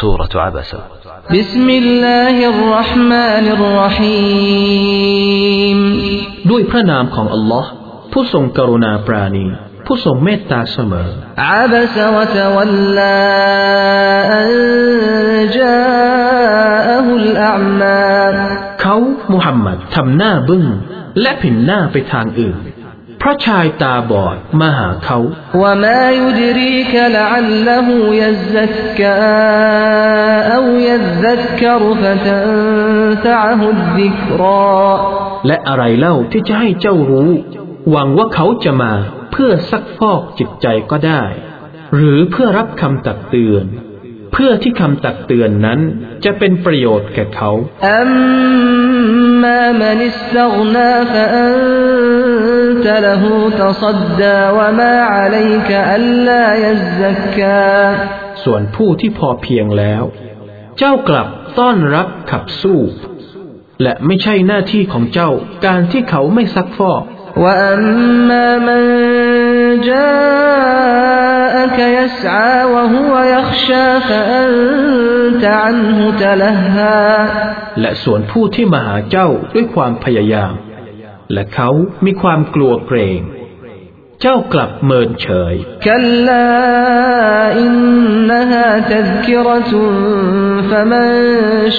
سورة عبسة بسم الله الرحمن الرحيم ด้วยพระนามของอัลลอฮ์ผู้ทรงกรุณาปราณี ผู้ทรงเมตตาเสมอ عبس وتولى أن جاءه الأعمى เขามุฮัมมัดทำหน้าบึ้ง และผินหน้าไปทางอื่น เ พราะชายตาบอดมาหาเขา وما يدريك لعله يزكى أو يذكر فتنفعه الذكرى และอะไรเล่าที่จะให้เจ้ารู้ หวังว่าเขาจะมาเพื่อซักฟอกจิตใจก็ได้ หรือเพื่อรับคำตักเตือน เพื่อที่คำตักเตือนนั้นจะเป็นประโยชน์แก่เขา أما من استغنى فأنت له تصدى وما عليك ألا يزكى ส่วนผู้ที่พอเพียงแล้ว เจ้ากลับต้อนรับขับสู้ และไม่ใช่หน้าที่ของเจ้าการที่เขาไม่ซักฟอก وأما من جاءك يسعى وهو يخشى فأنت عنه تلهى และส่วนผู้ที่มาหาเจ้าด้วยความพยายาม และเขามีความกลัวเกรง เจ้ากลับเมินเฉยกัลลาอินนฮาตซกิรตุฟมัน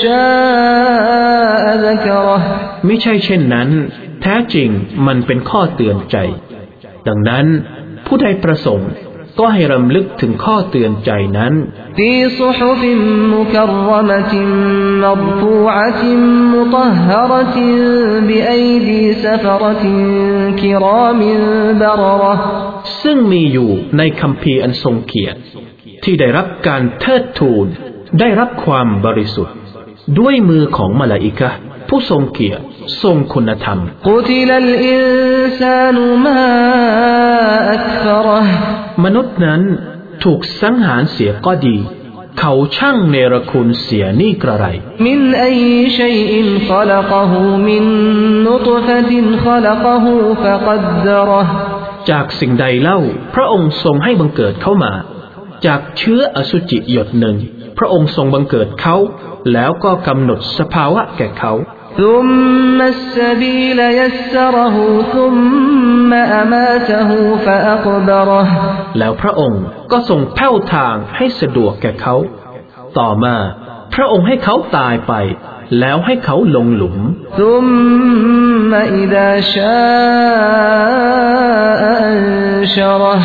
ชาอัลกรไม่ใช่เช่นนั้น แท้จริงมันเป็นข้อเตือนใจ ดังนั้นผู้ใดประสงค์ ก็ให้รำลึกถึงข้อเตือนใจนั้นฟีซุฮฟิมมุกัรมะติมมัรฟูอะติมมุตฮรติบิอัยดีซฟรติคิรามิบรระซึ่งมีอยู่ในคำพีอันทรงเกียรติ ที่ได้รับการเทิดทูน ได้รับความบริสุทธิ์ ด้วยมือของมาลาอิกะผู้ทรงเกียรติทรงคุณธรรมกุติลลอินซานมาอักฟระ มนุษย์นั้นถูกสังหารเสียก็ดี เขาช่างเนรคุณเสียนี่กระไร มินไอชัยอินขลักหูมินนุตฟตินขลักหูฟะกัดดรหจากสิ่งใดเล่า พระองค์ทรงให้บังเกิดเข้ามา จากเชื้ออสุจิหยดหนึ่ง พระองค์ทรงบังเกิดเขา แล้วก็กำหนดสภาวะแก่เขา ثم السبيل يسره ثم أماته فأقبره แล้วพระองค์ก็ทรงแผ้วทางให้สะดวกแก่เขา ต่อมา พระองค์ให้เขาตายไป แล้วให้เขาลงหลุม ثم إذا شاء أنشره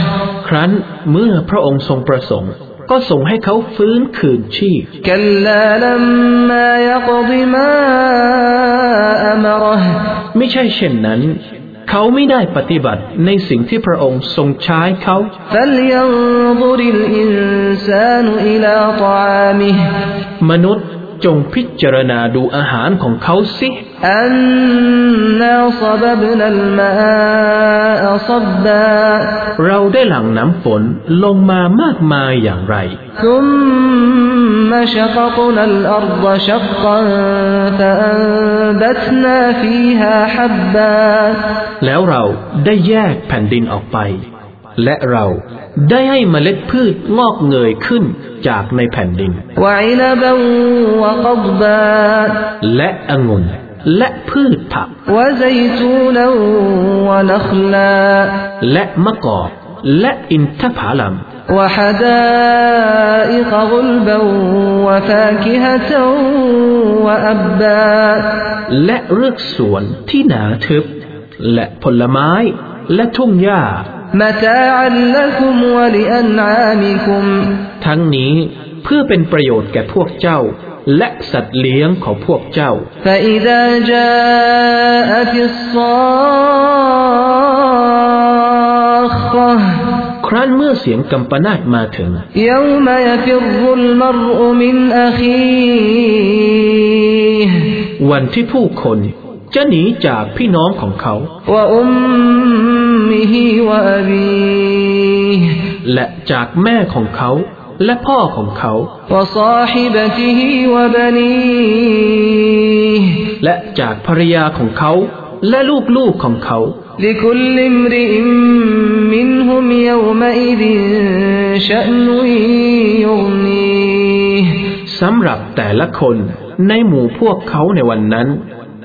ครั้นเมื่อพระองค์ทรงประสงค์ ก็ทรงให้เขาฟื้นคืนชีพ كلا لما يقض ما มรไม่ใช่เช่นนั้น เขาไม่ได้ปฏิบัติในสิ่งที่พระองค์ทรงใช้เขามนุษย์ จงพิจารณาดูอาหารของเขาสิอันนาซบบบนัลมาอับบเราได้หลั่งน้ำฝนลงมามากมายอย่างไรซุมมาชกกนัลอัรดชักกันฟอันบัตนาฟีฮาฮับบาแล้วเราได้แยกแผ่นดินออกไป และเราได้ให้เมล็ดพืชงอกเงยขึ้นจากในแผ่นดิน وعنبا وقضبا และองุ่นและพืชผัก وزيتونا ونخلا และมะกอกและอินทผลัม وحدائق غلبا وفاكهة وأبا และเรือกสวนที่หนาทึบ และผลไม้และทุ่งหญ้า متاعا لكم ولأنعامكم ทั้งนี้เพื่อเป็นประโยชน์แก่พวกเจ้า และสัตว์เลี้ยงของพวกเจ้า فإذا جاءت الصاخة ครั้นเมื่อเสียงกำปนาตมาถึง يوم يفر المرء من أخيه วันที่ผู้คน จะหนีจากพี่น้องของเขาและจากแม่ของเขา และพ่อของเขา และจากภรรยาของเขา และลูกๆของเขาสำหรับแต่ละคนในหมู่พวกเขาในวันนั้น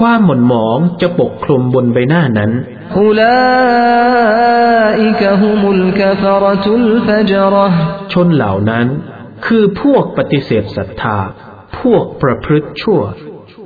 ความหม่นหมองจะปกคลุมบนใบหน้านั้นชนเหล่านั้น คือพวกปฏิเสธศรัทธา พวกประพฤติชั่ว